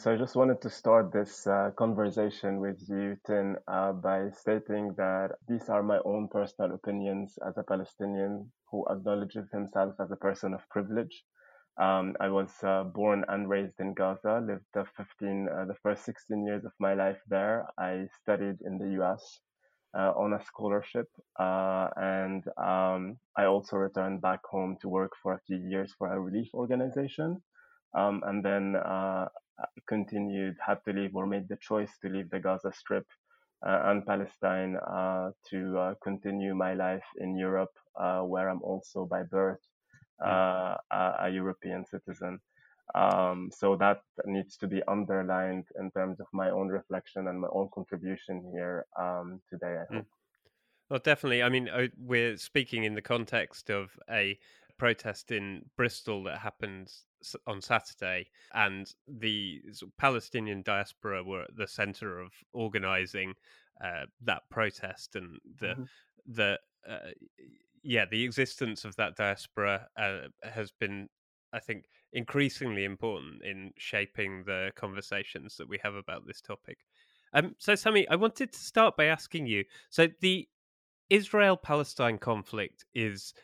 So I just wanted to start this uh, conversation with you, Tin, uh, by stating that these are my own personal opinions as a Palestinian who acknowledges himself as a person of privilege. Um, I was uh, born and raised in Gaza, lived the 15, uh, the first 16 years of my life there. I studied in the US uh, on a scholarship, uh, and um, I also returned back home to work for a few years for a relief organization. Um, and then continued, had to leave or made the choice to leave the Gaza Strip uh, and Palestine uh, to uh, continue my life in Europe, uh, where I'm also by birth uh, a, a, European citizen. Um, so that needs to be underlined in terms of my own reflection and my own contribution here um, today. I hmm. hope. Well, definitely. I mean, we're speaking in the context of a protest in Bristol that happened on Saturday, and the Palestinian diaspora were at the center of organizing uh, that protest, and the mm-hmm. the uh, yeah the existence of that diaspora uh, has been, I think, increasingly important in shaping the conversations that we have about this topic. Um, so, Samy, I wanted to start by asking you. So, the Israel Palestine conflict is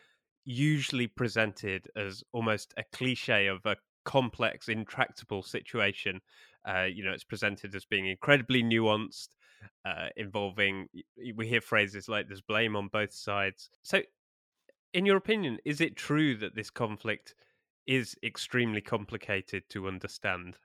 usually presented as almost a cliche of a complex, intractable situation. Uh, you know, it's presented as being incredibly nuanced, uh, involving, we hear phrases like there's blame on both sides. So, in your opinion, is it true that this conflict is extremely complicated to understand?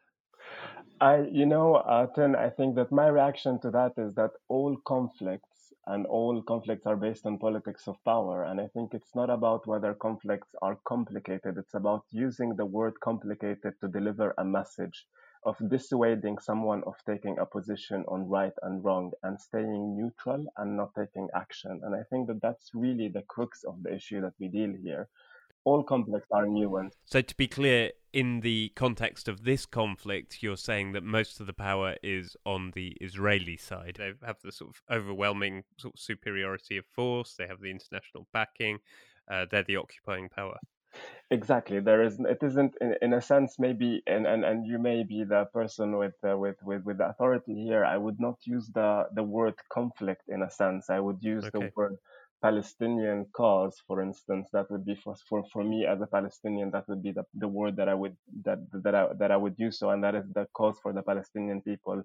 I, you know, uh, I think that my reaction to that is that all conflict and all conflicts are based on politics of power. And I think it's not about whether conflicts are complicated, it's about using the word complicated to deliver a message of dissuading someone of taking a position on right and wrong and staying neutral and not taking action. And I think that that's really the crux of the issue that we deal here all conflicts are nuanced. So, to be clear, in the context of this conflict, you're saying that most of the power is on the Israeli side. They have the sort of overwhelming sort of superiority of force. They have the international backing. Uh, they're the occupying power. Exactly. There is. It isn't in, in a sense maybe, and, and, and you may be the person with, uh, with with with authority here. I would not use the the word conflict in a sense. I would use okay. the word Palestinian cause, for instance, that would be for, for, for me as a Palestinian, that would be the, the word that I would that that I, that I would use. So, and that is the cause for the Palestinian people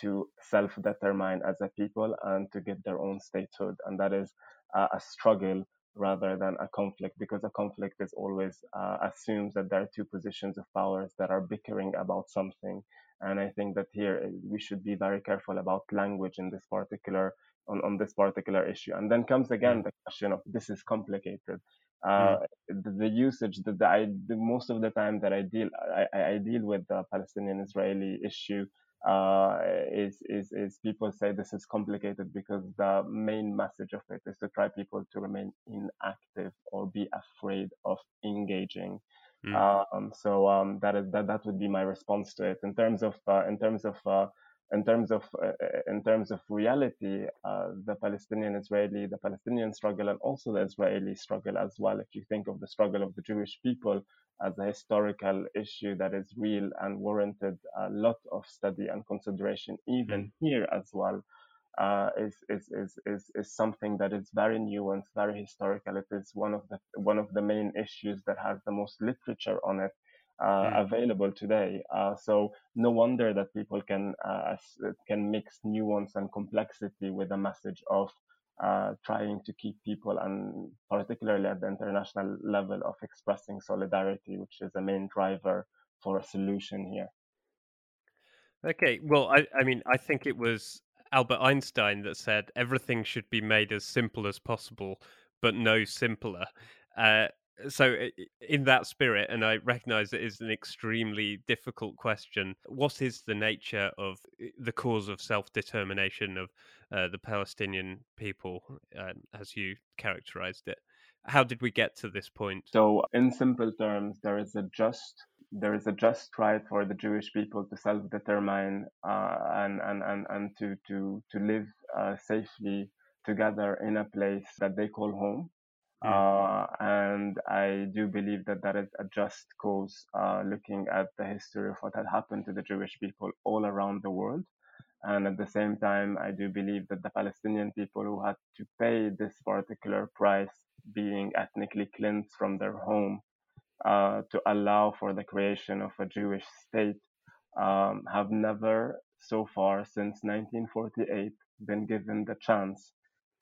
to self-determine as a people and to get their own statehood, and that is uh, a struggle rather than a conflict, because a conflict is always uh, assumes that there are two positions of powers that are bickering about something. And I think that here uh, we should be very careful about language in this particular on, on this particular issue. And then comes again mm. the question of this is complicated. Uh, mm. the, the, usage that I, the, most of the time that I deal I, I deal with the Palestinian-Israeli issue uh, is, is is people say this is complicated because the main message of it is to try people to remain inactive or be afraid of engaging. Mm. Um, so um, that is that that would be my response to it in terms of uh, in terms of uh, in terms of uh, uh, in terms of reality, uh, the Palestinian Israeli, the Palestinian struggle, and also the Israeli struggle as well. If you think of the struggle of the Jewish people as a historical issue that is real and warranted a lot of study and consideration, even mm. here as well, uh, is, is, is, is, is something that is very nuanced, very historical. It is one of the one of the main issues that has the most literature on it mm. available today. Uh, so no wonder that people can uh, can mix nuance and complexity with a message of uh, trying to keep people, and particularly at the international level, of expressing solidarity, which is the main driver for a solution here. Okay, well, I, I mean, I think it was Albert Einstein that said everything should be made as simple as possible, but no simpler. Uh, so in that spirit and i recognize it is an extremely difficult question what is the nature of the cause of self-determination of uh, the palestinian people uh, as you characterized it how did we get to this point so in simple terms there is a just there is a just right for the Jewish people to self-determine uh, and, and, and, and to, to, to live uh, safely together in a place that they call home. Uh, and I do believe that that is a just cause, uh, looking at the history of what had happened to the Jewish people all around the world. And at the same time, I do believe that the Palestinian people who had to pay this particular price, being ethnically cleansed from their home, uh, to allow for the creation of a Jewish state, um, have never, so far since 1948, been given the chance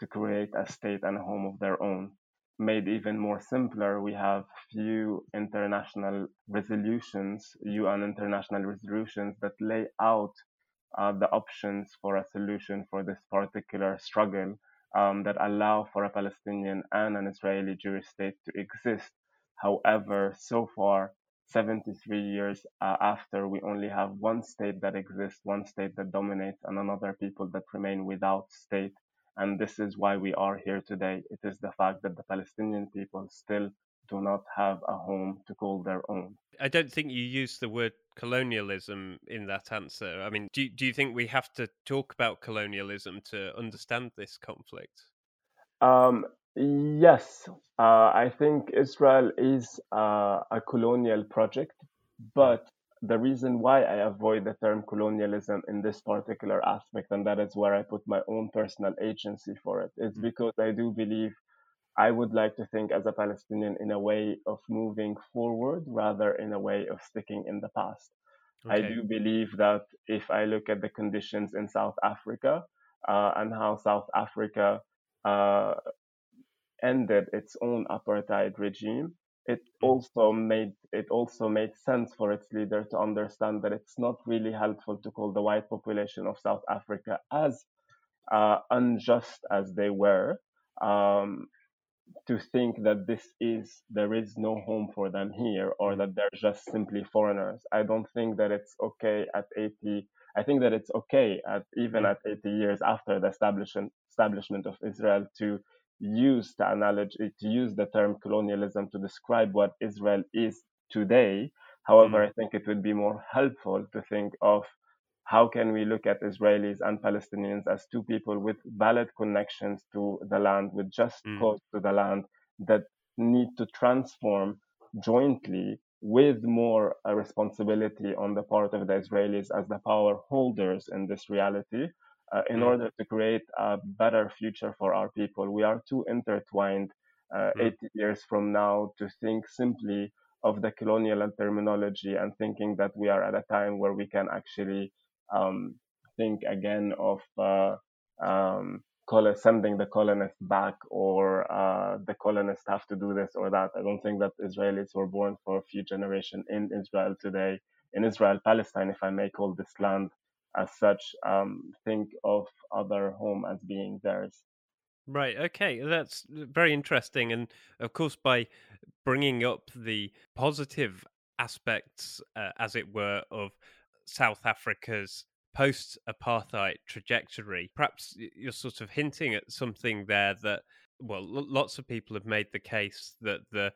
to create a state and a home of their own made even more simpler, we have few international resolutions, UN international resolutions that lay out uh, the options for a solution for this particular struggle um, that allow for a Palestinian and an Israeli Jewish state to exist. However, so far, 73 years uh, after, we only have one state that exists, one state that dominates, and another people that remain without state. And this is why we are here today. It is the fact that the Palestinian people still do not have a home to call their own. I don't think you used the word colonialism in that answer. I mean, do, do you think we have to talk about colonialism to understand this conflict? Um, yes, uh, I think Israel is uh, a colonial project, but the reason why I avoid the term colonialism in this particular aspect, and that is where I put my own personal agency for it, is mm. because I do believe I would like to think as a Palestinian in a way of moving forward rather in a way of sticking in the past. Okay. I do believe that if I look at the conditions in South Africa uh, and how South Africa uh, ended its own apartheid regime, it also made it also made sense for its leader to understand that it's not really helpful to call the white population of South Africa as uh, unjust as they were. Um, to think that this is there is no home for them here or mm. that they're just simply foreigners. I don't think that it's okay at 80. I think that it's okay at even mm. at 80 years after the establishment establishment of Israel to use the analogy, to use the term colonialism to describe what Israel is today. However, mm. I think it would be more helpful to think of how can we look at Israelis and Palestinians as two people with valid connections to the land, with just mm. cause to the land that need to transform jointly with more uh, responsibility on the part of the Israelis as the power holders in this reality uh, in mm. order to create a better future for our people. We are too intertwined uh, mm. 80 years from now to think simply of the colonial terminology and thinking that we are at a time where we can actually um, think again of uh, um, sending the colonists back or uh, the colonists have to do this or that. I don't think that Israelis were born for a few generations in Israel today. In Israel, Palestine, if I may call this land as such, um, think of other home as being theirs. Right. Okay. That's very interesting. And of course, by bringing up the positive aspects, uh, as it were, of South Africa's post apartheid trajectory, perhaps you're sort of hinting at something there that well, lots of people have made the case that the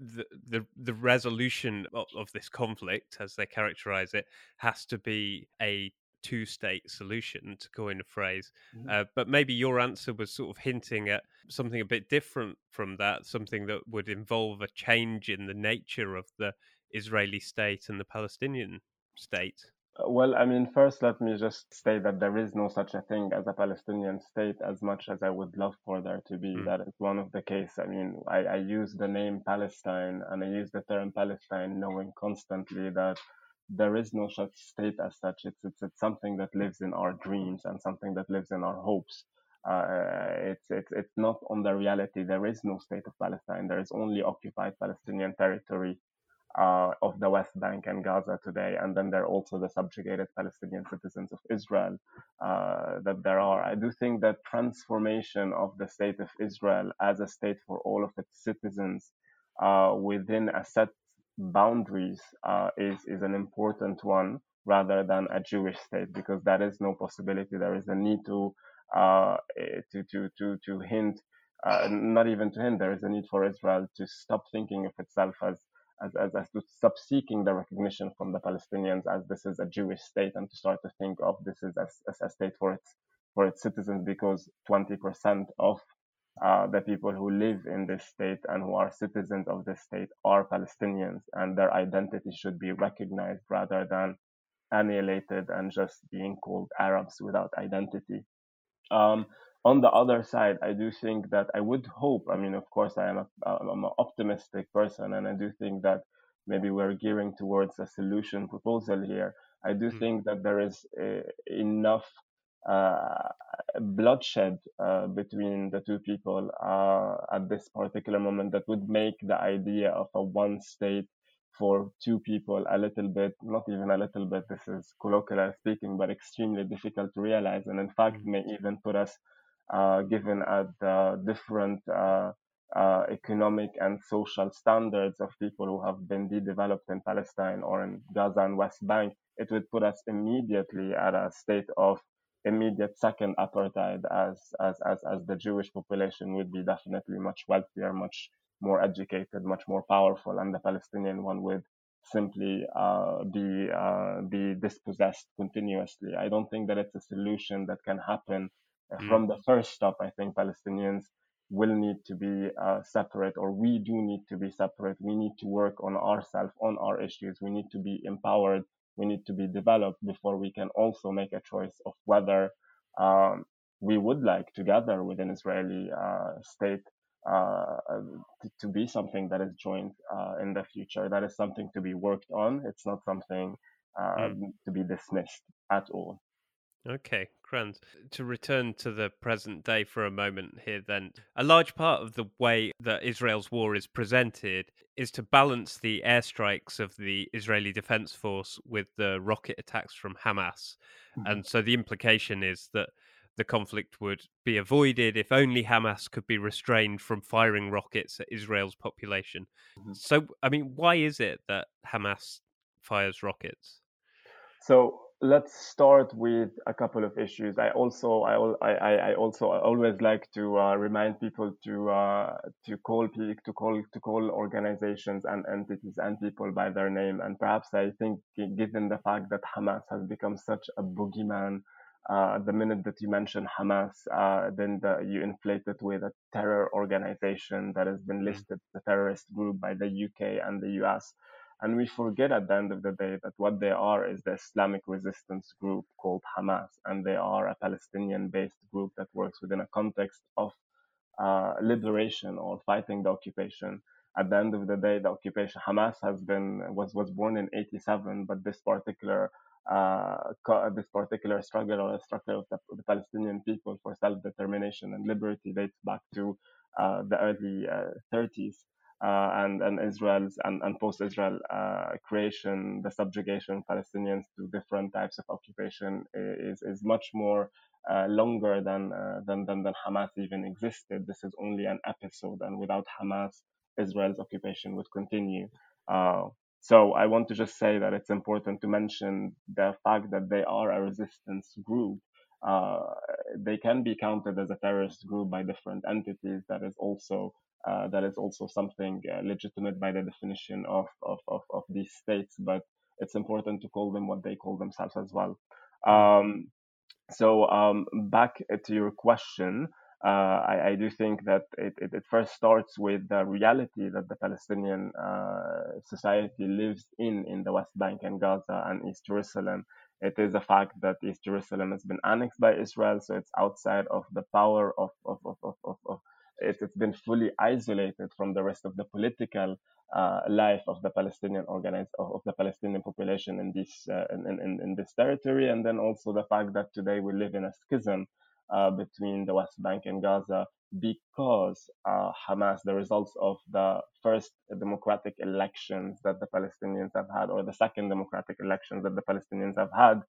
the the, the resolution of, of, this conflict, as they characterize it, has to be a two state solution, to coin a phrase. Mm-hmm. Uh, but maybe your answer was sort of hinting at something a bit different from that, something that would involve a change in the nature of the Israeli state and the Palestinian state. Uh, well, I mean, first, let me just say that there is no such a thing as a Palestinian state as much as I would love for there to be. Mm. That is one of the case. I mean, I, I use the name Palestine and I use the term Palestine knowing constantly that there is no such state as such. It's, it's, it's something that lives in our dreams and something that lives in our hopes. Uh, it's, it's, it's not on the reality. There is no state of Palestine. There is only occupied Palestinian territory uh, of the West Bank and Gaza today. And then there are also the subjugated Palestinian citizens of Israel uh, that there are. I do think that transformation of the state of Israel as a state for all of its citizens uh, within a set boundaries uh, is is an important one rather than a Jewish state because that is no possibility. There is a need to uh, eh, to to to to hint, uh, not even to hint. There is a need for Israel to stop thinking of itself as as, as, as to stop seeking the recognition from the Palestinians as this is a Jewish state and to start to think of this as, as a state for its for its citizens because 20% of uh, the people who live in this state and who are citizens of this state are Palestinians, and their identity should be recognized rather than annihilated and just being called Arabs without identity. Um, on the other side, I do think that I would hope. I mean, of course, I am a, I'm an optimistic person, and I do think that maybe we're gearing towards a solution proposal here. I do mm. think that there is uh, enough bloodshed uh, between the two people uh, at this particular moment that would make the idea of a one state for two people a little bit, not even a little bit, this is colloquially speaking, but extremely difficult to realize. And in fact, mm-hmm. may even put us, uh, given at the different uh, uh, economic and social standards of people who have been de-developed in Palestine or in Gaza and West Bank, it would put us immediately at a state of immediate second apartheid as, as, as, as the Jewish population would be definitely much wealthier, much more educated, much more powerful, and the Palestinian one would simply uh, be uh, be dispossessed continuously. I don't think that it's a solution that can happen mm. from the first stop. I think Palestinians will need to be uh, separate, or we do need to be separate. We need to work on ourselves, on our issues. We need to be empowered. We need to be developed before we can also make a choice of whether um, we would like together with an Israeli uh, state uh, to, to, be something that is joint uh, in the future. That is something to be worked on. It's not something mm. to be dismissed at all. Okay, grand. To return to the present day for a moment here, then, a large part of the way that Israel's war is presented is to balance the airstrikes of the Israeli Defense Force with the rocket attacks from Hamas. Mm-hmm. And so the implication is that the conflict would be avoided if only Hamas could be restrained from firing rockets at Israel's population. Mm-hmm. So, I mean, why is it that Hamas fires rockets? So let's start with a couple of issues. I also I I, I also always like to uh, remind people to uh, to call to call to call organizations and entities and people by their name. And perhaps I think, given the fact that Hamas has become such a boogeyman uh, the minute that you mention Hamas, uh, then the, you inflate it with a terror organization that has been mm-hmm. listed as a terrorist group by the UK and the US. And we forget at the end of the day that what they are is the Islamic resistance group called Hamas, and they are a Palestinian based group that works within a context of uh, liberation or fighting the occupation. At the end of the day, the occupation Hamas has been was was born in 87, but this particular uh, this particular struggle or struggle of the, the, Palestinian people for self-determination and liberty dates back to uh, the early 30s. Uh, and, and Israel's and, and post-Israel uh, creation, the subjugation of Palestinians to different types of occupation is, is much more uh, longer than, than, than, than Hamas even existed. This is only an episode, and without Hamas, Israel's occupation would continue. Uh, so I want to just say that it's important to mention the fact that they are a resistance group. Uh, they can be counted as a terrorist group by different entities. That is also uh, that is also something uh, legitimate by the definition of, of, of, of, these states. But it's important to call them what they call themselves as well. Um, so um, back to your question uh, I, I, do think that it, it, it, first starts with the reality that the Palestinian uh, society lives in in the West Bank and Gaza and East Jerusalem. It is a fact that East Jerusalem has been annexed by Israel, so it's outside of the power of, of, of, of, of, of it, has been fully isolated from the rest of the political uh, life of the Palestinian organized of the Palestinian population in this uh, in, in, in this territory, and then also the fact that today we live in a schism uh, between the West Bank and Gaza because uh, Hamas, the results of the first democratic elections that the Palestinians have had, or the second democratic elections that the Palestinians have had,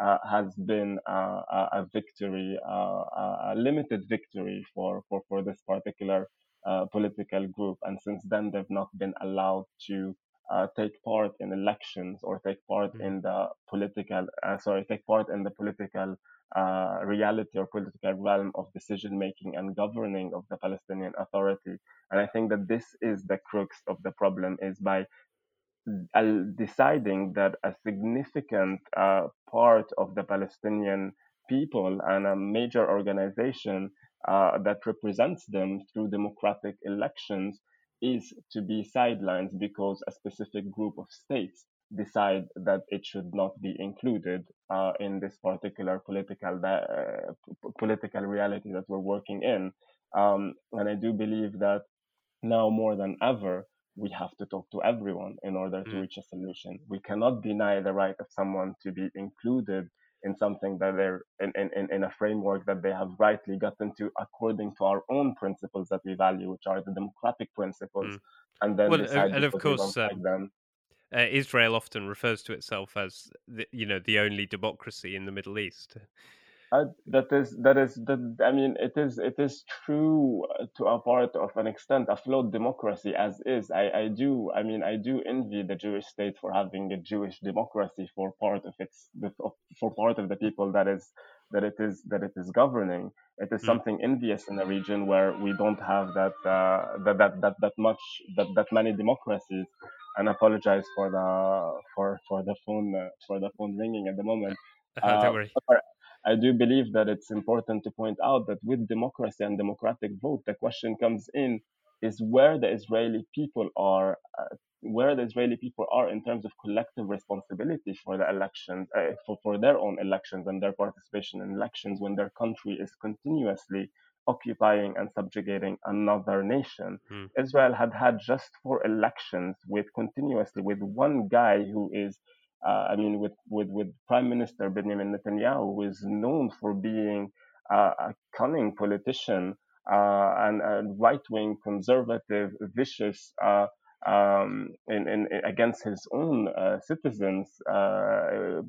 uh, has been uh, a victory, uh, a limited victory for, for, for this particular uh, political group. And since then, they've not been allowed to uh, take part in elections or take part mm-hmm. in the political, uh, sorry, take part in the political uh, reality or political realm of decision making and governing of the Palestinian Authority. And I think that this is the crux of the problem is by deciding that a significant uh, part of the Palestinian people and a major organization uh, that represents them through democratic elections is to be sidelined because a specific group of states decide that it should not be included uh, in this particular political uh, political reality that we're working in. Um, and I do believe that now more than ever, we have to talk to everyone in order to mm. reach a solution. We cannot deny the right of someone to be included in something that they're in, in, in a framework that they have rightly gotten to according to our own principles that we value, which are the democratic principles, mm. and then well, decide and of course, um, like them. Uh, Israel often refers to itself as the, you know the only democracy in the Middle East. That is that is that I mean it is it is true to a part of an extent a flawed democracy as is I, I do I mean I do envy the Jewish state for having a Jewish democracy for part of its for part of the people that is that it is that it is governing it is mm. something envious in a region where we don't have that uh, that, that that that much that that many democracies and I apologize for the for for the phone uh, for the phone ringing at the moment uh, don't worry. I do believe that it's important to point out that with democracy and democratic vote, the question comes in is where the Israeli people are, uh, where the Israeli people are in terms of collective responsibility for the elections, uh, for, for their own elections and their participation in elections when their country is continuously occupying and subjugating another nation. Hmm. Israel had had just four elections with continuously with one guy who is I mean, with, with, with Prime Minister Benjamin Netanyahu, who is known for being uh, a cunning politician uh, and a right-wing, conservative, vicious, uh, um, in, in, against his own uh, citizens, uh,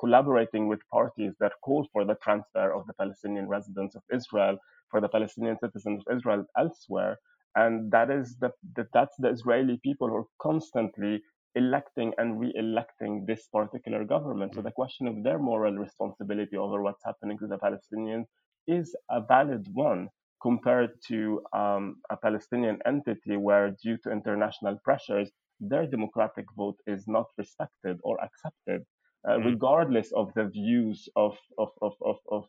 collaborating with parties that call for the transfer of the Palestinian residents of Israel for the Palestinian citizens of Israel elsewhere. And that is the, the that's the Israeli people who are constantly electing and re-electing this particular government. So mm. the question of their moral responsibility over what's happening to the Palestinians is a valid one compared to um, a Palestinian entity where, due to international pressures, their democratic vote is not respected or accepted, uh, mm-hmm. regardless of the views of of of of, of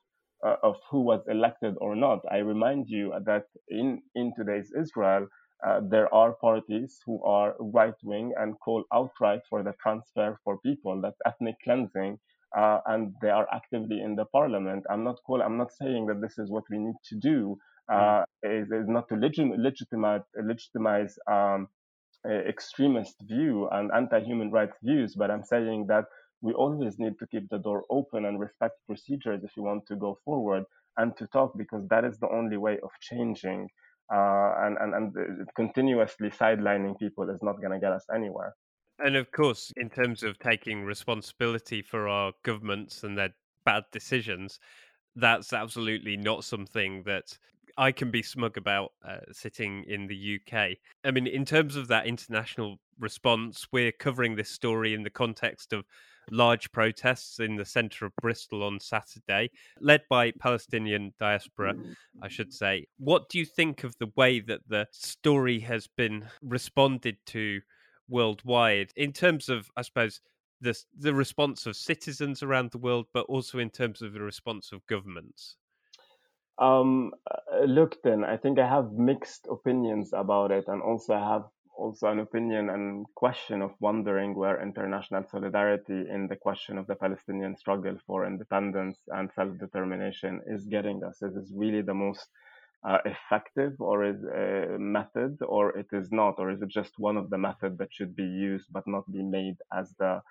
uh, of who was elected or not. I remind you that in, in today's Israel, uh, there are parties who are right wing and call outright for the transfer for people, that's ethnic cleansing, uh, and they are actively in the parliament. I'm not call, I'm not saying that this is what we need to do. Uh, is, is not to legit, legitimize legitimize um, extremist view and anti-human rights views, but I'm saying that we always need to keep the door open and respect procedures if you want to go forward and to talk because that is the only way of changing uh, and, and, and continuously sidelining people is not going to get us anywhere. And of course, in terms of taking responsibility for our governments and their bad decisions, that's absolutely not something that I can be smug about uh, sitting in the UK. I mean, in terms of that international response, we're covering this story in the context of large protests in the centre of Bristol on Saturday, led by Palestinian diaspora, I should say. What do you think of the way that the story has been responded to worldwide in terms of, I suppose, the the response of citizens around the world, but also in terms of the response of governments? Um, uh, look, then I think I have mixed opinions about it, and also I have also an opinion and question of wondering where international solidarity in the question of the Palestinian struggle for independence and self-determination is getting us. Is this really the most uh, effective or is a uh, method or it is not? Or is it just one of the methods that should be used but not be made as the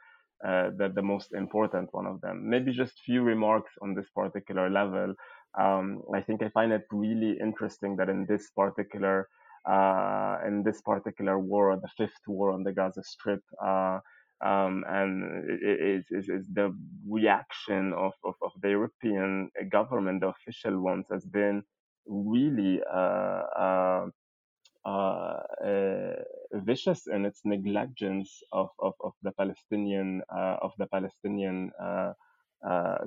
uh, the, the most important one of them? Maybe just few remarks on this particular level. Um, i think i find it really interesting that in this particular uh, in this particular war, the fifth war on the Gaza Strip. Uh, um, and is, is, is the reaction of, of, of, the European government, the official ones, has been really uh, uh, uh, uh vicious in its negligence of, of, of the Palestinian of the Palestinian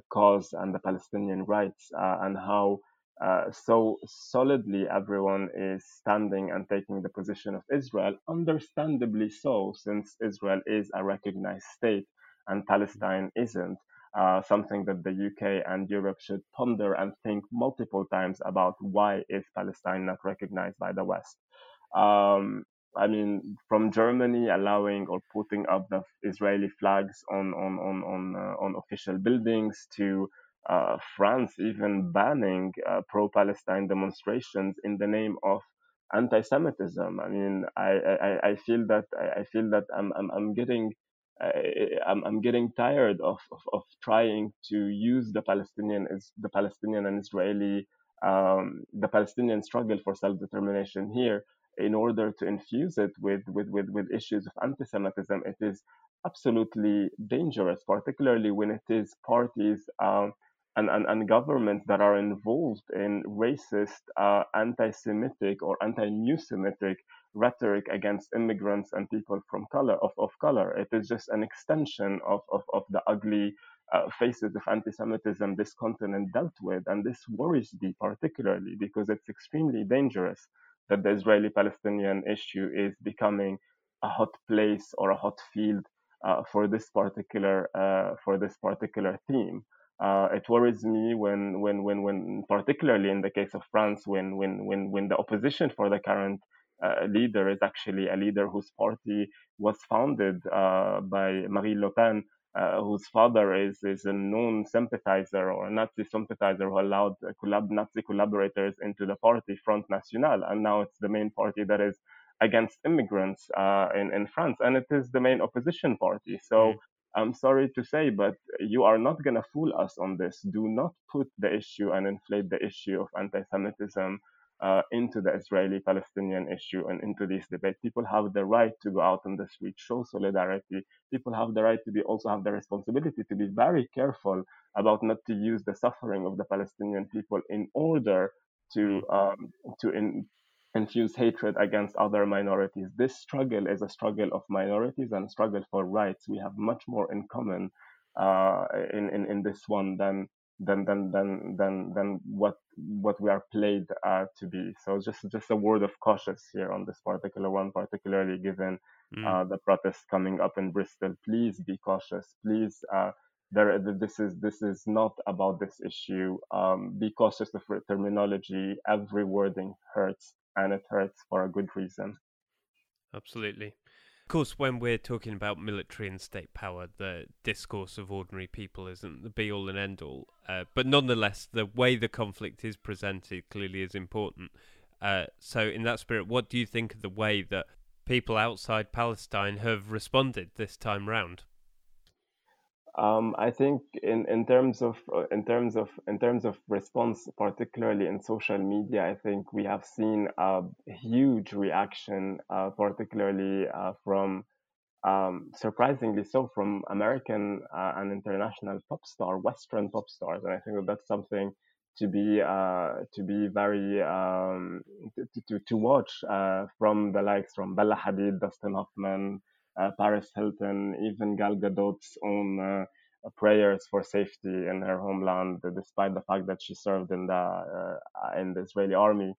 cause and the Palestinian rights, and how uh, so solidly everyone is standing and taking the position of Israel, understandably so, since Israel is a recognized state and Palestine isn't. uh, something that the UK and Europe should ponder and think multiple times about why is Palestine not recognized by the West. Um, I mean, from Germany allowing or putting up the Israeli flags on on on on, uh, on official buildings to uh, France even banning uh, pro-Palestine demonstrations in the name of anti-Semitism. I mean, I, I, I feel that I feel that I'm I'm, I'm getting I'm, I'm getting tired of, of, of, trying to use the Palestinian the Palestinian and Israeli um, the Palestinian struggle for self-determination here in order to infuse it with, with, with, with issues of anti-Semitism. It is absolutely dangerous, particularly when it is parties um, and, and, and governments that are involved in racist, uh, anti Semitic, or anti New Semitic rhetoric against immigrants and people from color of, of color. It is just an extension of, of, of the ugly uh, faces of anti-Semitism this continent dealt with, and this worries me particularly because it's extremely dangerous that the Israeli-Palestinian issue is becoming a hot place or a hot field uh, for this particular uh, for this particular theme. Uh, it worries me when, when, when, when, particularly in the case of France, when, when, when, when the opposition for the current uh, leader is actually a leader whose party was founded uh, by Marine Le Pen, uh, whose father is, is a known sympathizer or a Nazi sympathizer who allowed collab- Nazi collaborators into the party Front National. And now it's the main party that is against immigrants uh, in, in France. And it is the main opposition party. So mm. I'm sorry to say, but you are not going to fool us on this. Do not put the issue and inflate the issue of anti Semitism uh, into the Israeli Palestinian issue and into this debate. People have the right to go out on the street, show solidarity. People have the right to be also have the responsibility to be very careful about not to use the suffering of the Palestinian people in order to um, to in, infuse hatred against other minorities. This struggle is a struggle of minorities and a struggle for rights. We have much more in common uh, in, in, in this one than than than than than than what what we are played uh, to be. So just just a word of cautious here on this particular one, particularly given mm. uh, the protests coming up in Bristol. Please be cautious. Please, uh, there this is this is not about this issue. Um, be cautious of terminology. Every wording hurts, and it hurts for a good reason. Absolutely Of course, when we're talking about military and state power, the discourse of ordinary people isn't the be all and end all. Uh, but nonetheless, the way the conflict is presented clearly is important. Uh, so, in that spirit, what do you think of the way that people outside Palestine have responded this time round? Um, I think in, in terms of uh, in terms of in terms of response, particularly in social media, I think we have seen a huge reaction, uh, particularly uh, from um, surprisingly so from American uh, and international pop star, Western pop stars, and I think that that's something to be uh, to be very um, to, to, to watch uh, from the likes from Bella Hadid, Dustin Hoffman, Paris Hilton, even Gal Gadot's own uh, prayers for safety in her homeland, despite the fact that she served in the uh, in the Israeli army.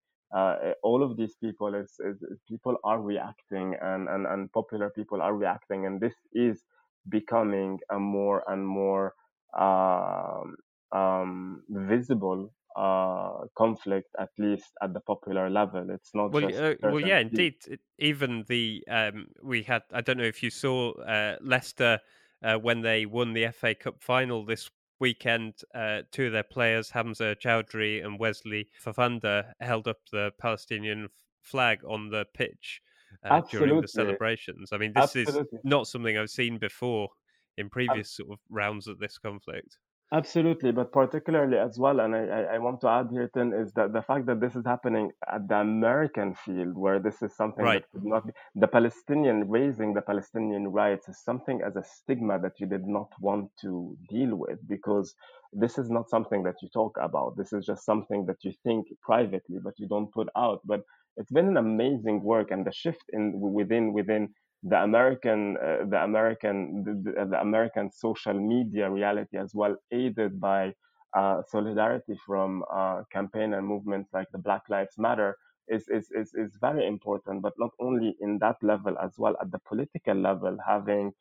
all of these people is, is, people are reacting, and, and and popular people are reacting, and this is becoming a more and more um, um, visible uh, conflict, at least at the popular level. It's not well, uh, well, yeah, indeed. Even the um, we had. I don't know if you saw uh, Leicester uh, when they won the FA Cup final this weekend. Uh, two of their players, Hamza Choudhury and Wesley Fofana, held up the Palestinian flag on the pitch uh, during the celebrations. I mean, this Absolutely. is not something I've seen before in previous sort of rounds of this conflict. Absolutely, but particularly as well, and I, I want to add here, Tin, is that the fact that this is happening at the American field, where this is something right. that could not be, the Palestinian raising the Palestinian rights is something as a stigma that you did not want to deal with because this is not something that you talk about. This is just something that you think privately, but you don't put out. But it's been an amazing work, and the shift in within within the American, uh, the American, the, the, American social media reality as well, aided by uh, solidarity from uh, campaign and movements like the Black Lives Matter, is, is, is, is very important. But not only in that level, as well at the political level, having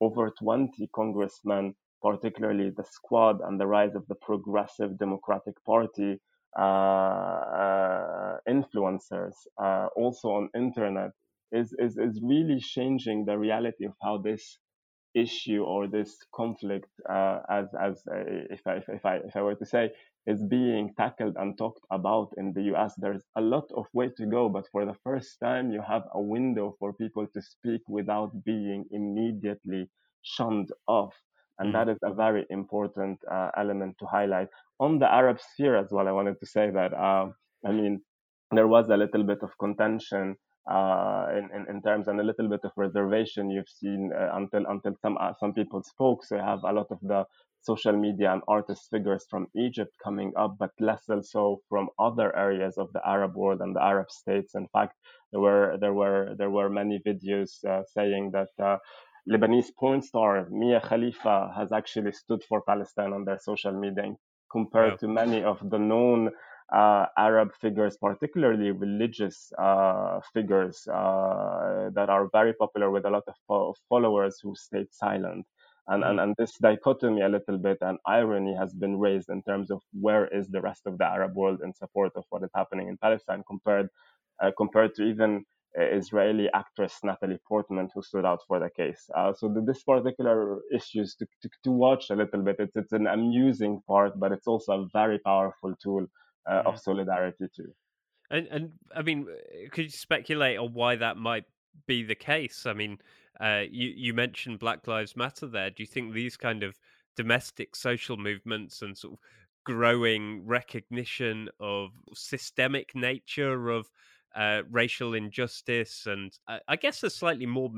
over 20 congressmen particularly the Squad and the rise of the Progressive Democratic Party uh, uh, influencers, uh, also on internet, is, is, is really changing the reality of how this issue or this conflict, uh, as as uh, if I if I if I were to say, is being tackled and talked about in the U.S. There's a lot of way to go, but for the first time, you have a window for people to speak without being immediately shunned off, and mm. that is a very important uh, element to highlight. On the Arab sphere as well, I wanted to say that uh, I mean there was a little bit of contention uh, in, in, in, terms and a little bit of reservation you've seen uh, until until some uh, some people spoke. So you have a lot of the social media and artist figures from Egypt coming up, but less so from other areas of the Arab world and the Arab states. In fact, there were there were there were many videos uh, saying that. Uh, Lebanese porn star Mia Khalifa has actually stood for Palestine on their social media compared yeah. to many of the known uh, Arab figures, particularly religious uh, figures uh, that are very popular with a lot of followers who stayed silent. And, and, mm. and this dichotomy a little bit and irony has been raised in terms of where is the rest of the Arab world in support of what is happening in Palestine compared uh, compared to even uh, Israeli actress Natalie Portman who stood out for the case. Uh, so the, this particular issues to, to, to watch a little bit. It's it's an amusing part, but it's also a very powerful tool uh, of solidarity too. And and I mean, could you speculate on why that might be the case? I mean, uh, you you mentioned Black Lives Matter there. Do you think these kind of domestic social movements and sort of growing recognition of systemic nature of uh, racial injustice and uh, I guess a slightly more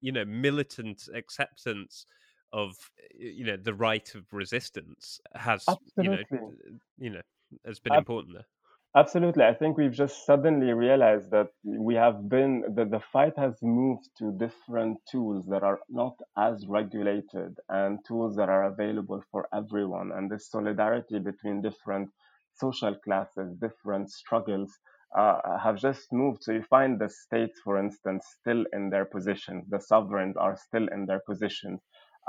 you know militant acceptance of you know the right of resistance has Absolutely. you know you know has been important there. Absolutely. I think we've just suddenly realized that we have been, that the fight has moved to different tools that are not as regulated and tools that are available for everyone. And this solidarity between different social classes, different struggles, uh, have just moved. So you find the states, for instance, still in their positions. The sovereigns are still in their positions,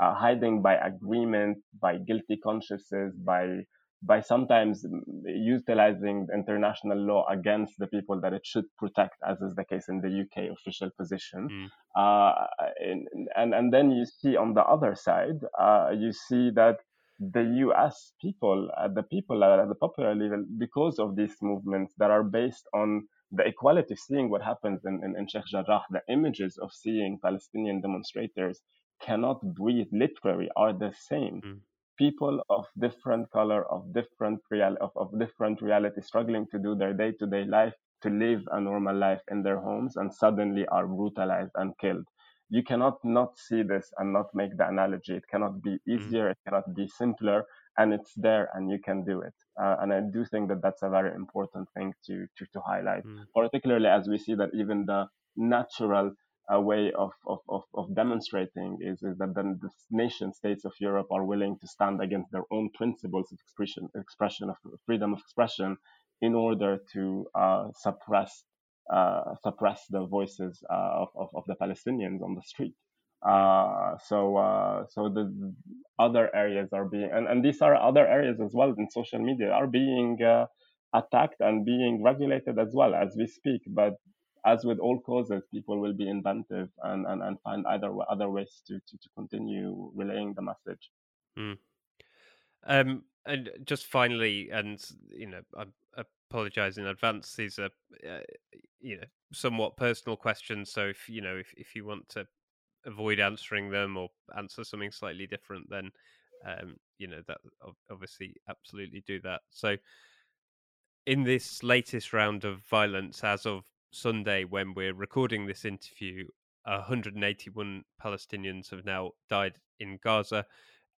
uh, hiding by agreement, by guilty consciences, by by sometimes utilizing international law against the people that it should protect, as is the case in the UK official position. Mm. Uh, and, and then you see on the other side, uh, you see that the US people, uh, the people at the popular level, because of these movements that are based on the equality, seeing what happens in, in, in Sheikh Jarrah, the images of seeing Palestinian demonstrators cannot breathe literally are the same. Mm people of different color, of different real, of, of different reality, struggling to do their day-to-day life, to live a normal life in their homes, and suddenly are brutalized and killed. You cannot not see this and not make the analogy. It cannot be mm. easier. It cannot be simpler, and it's there, and you can do it. Uh, and I do think that that's a very important thing to to, to highlight, mm. particularly as we see that even the natural a way of, of, of, of demonstrating is, is that then the nation states of Europe are willing to stand against their own principles of expression, expression of freedom of expression in order to uh, suppress uh, suppress the voices uh, of, of, the Palestinians on the street. Uh, so uh, so the other areas are being and, and these are other areas as well in social media are being uh, attacked and being regulated as well as we speak. But as with all causes, people will be inventive and, and, and find other other ways to, to, to continue relaying the message. Mm. Um, and just finally, and you know, I apologize in advance. These are, uh, you know, somewhat personal questions. So if you know, if if you want to avoid answering them or answer something slightly different, then um, you know that obviously absolutely do that. So in this latest round of violence, as of Sunday, when we're recording this interview, 181 Palestinians have now died in Gaza,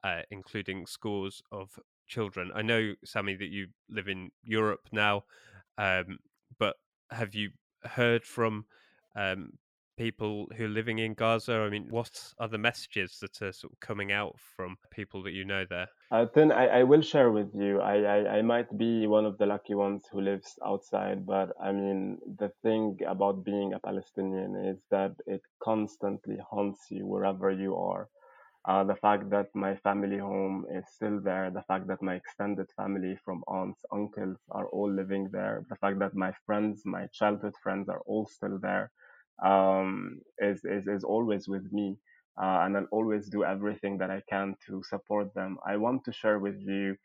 uh, including scores of children. I know, Samy, that you live in Europe now, um, but have you heard from um, people who are living in Gaza? I mean, what are the messages that are sort of coming out from people that you know there? Uh, then I, I will share with you. I, I, I might be one of the lucky ones who lives outside, but I mean, the thing about being a Palestinian is that it constantly haunts you wherever you are. uh, the fact that my family home is still there, the fact that my extended family from aunts, uncles are all living there, the fact that my friends, my childhood friends are all still there, um, is, is, is always with me. Uh, and I'll always do everything that I can to support them. I want to share with you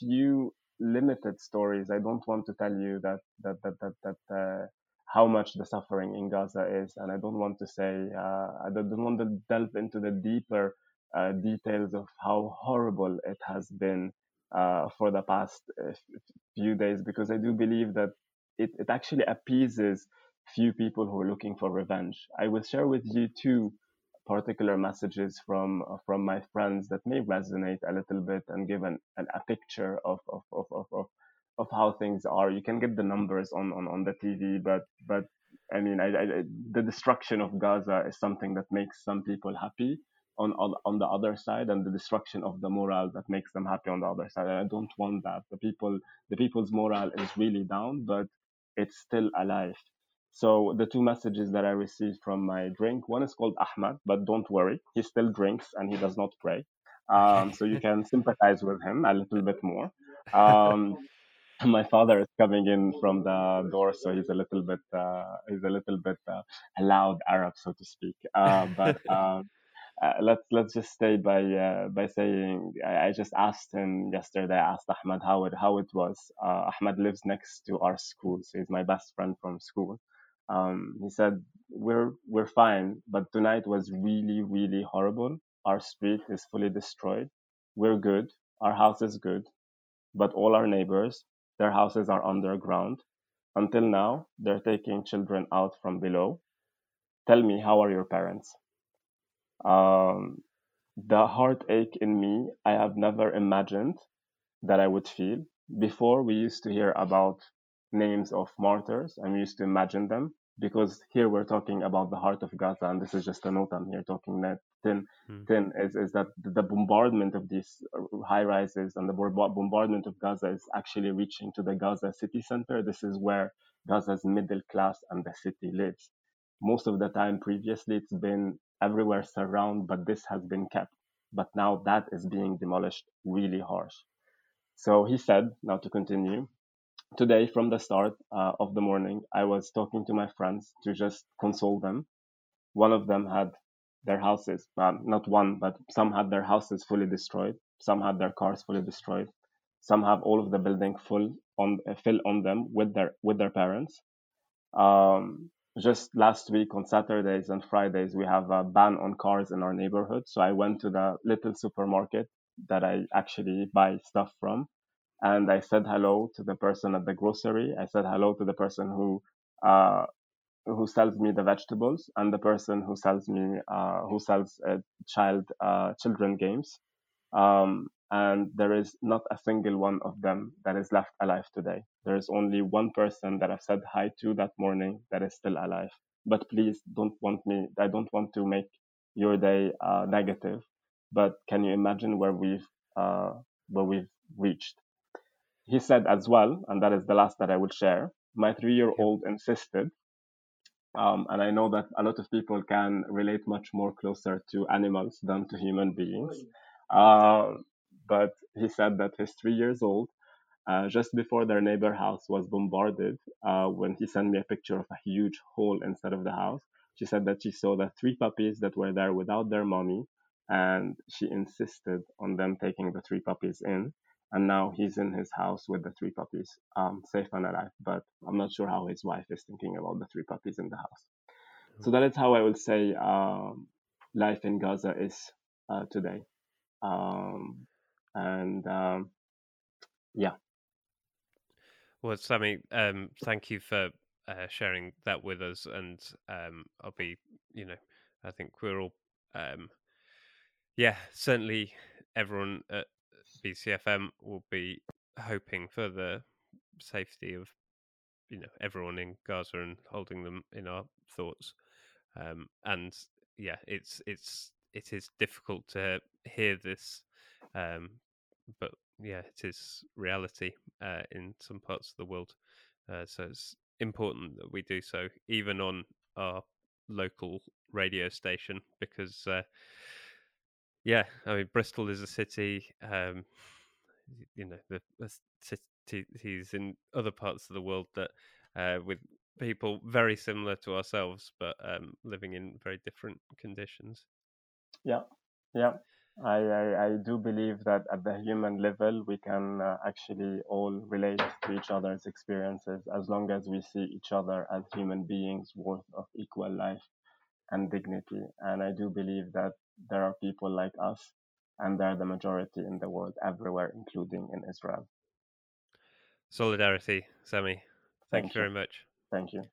few limited stories. I don't want to tell you that that that that, that uh, how much the suffering in Gaza is, and I don't want to say uh, I don't want to delve into the deeper uh, details of how horrible it has been uh, for the past uh, few days because I do believe that it, it actually appeases few people who are looking for revenge. I will share with you two particular messages from from my friends that may resonate a little bit and give an, an a picture of of, of, of, of of how things are. You can get the numbers on, on, on the TV, but but I mean, I, I, the destruction of Gaza is something that makes some people happy on, on on the other side, and the destruction of the morale that makes them happy on the other side. I don't want that. The people the people's morale is really down, but it's still alive. So the two messages that I received from my drink, one is called Ahmad, but don't worry, he still drinks and he does not pray. Um, so you can sympathize with him a little bit more. Um, my father is coming in from the door, so he's a little bit uh, he's a little bit uh, loud Arab, so to speak. Uh, but um, uh, let's let's just stay by uh, by saying I, I, just asked him yesterday. I asked Ahmad how it how it was. Uh, Ahmad lives next to our school, so he's my best friend from school. Um, he said we're we're fine, but tonight was really really horrible. Our street is fully destroyed. We're good. Our house is good, but all our neighbors, their houses are underground. Until now, they're taking children out from below. Tell me, how are your parents? Um, the heartache in me, I have never imagined that I would feel. Before, we used to hear about names of martyrs and we used to imagine them because here we're talking about the heart of Gaza, and this is just a note I'm here talking that thin, mm. thin is, is that the bombardment of these uh, high rises and the bombardment of Gaza is actually reaching to the Gaza city center. This is where Gaza's middle class and the city lives. Most of the time previously, it's been everywhere surround, but this has been kept. But now that is being demolished really harsh. So he said, now to continue, today from the start uh, of the morning, I was talking to my friends to just console them. One of them had their houses, um, not one, but some had their houses fully destroyed. Some had their cars fully destroyed. Some have all of the building full on uh, fill on them with their with their parents. Um, just last week on Saturdays and Fridays, we have a ban on cars in our neighborhood. So I went to the little supermarket that I actually buy stuff from and I said hello to the person at the grocery. I said hello to the person who uh, who sells me the vegetables and the person who sells me uh, who sells uh, child uh, children games. Um, and there is not a single one of them that is left alive today. There is only one person that I've said hi to that morning that is still alive. But please don't want me. I don't want to make your day uh, negative. But can you imagine where we've uh, where we've reached? He said as well, and that is the last that I will share. My three year old insisted, um, and I know that a lot of people can relate much more closer to animals than to human beings. Uh, but he said that his three years old, uh, just before their neighbor house was bombarded, uh, when he sent me a picture of a huge hole inside of the house, she said that she saw the three puppies that were there without their mommy, and she insisted on them taking the three puppies in and now he's in his house with the three puppies, um, safe and alive. But I'm not sure how his wife is thinking about the three puppies in the house. So that is how I would say um, life in Gaza is uh, today. Um, and um, yeah. Well, Samy, um, thank you for uh, sharing that with us. And um, I'll be, you know, I think we're all, yeah, certainly everyone at BCFM will be hoping for the safety of you know everyone in Gaza and holding them in our thoughts. Um, and yeah, it's it's it is difficult to hear this, um, but yeah, it is reality uh, in some parts of the world. Uh, so it's important that we do so, even on our local radio station, because uh, Yeah, I mean Bristol is a city. Um, you know, the, the cities in other parts of the world that uh, with people very similar to ourselves, but um, living in very different conditions. Yeah, yeah. I, I, I, do believe that at the human level, we can uh, actually all relate to each other's experiences as long as we see each other as human beings worth of equal life and dignity. And I do believe that there are people like us, and they're the majority in the world everywhere, including in Israel. Solidarity, Samy. Thank, Thank you very much. Thank you.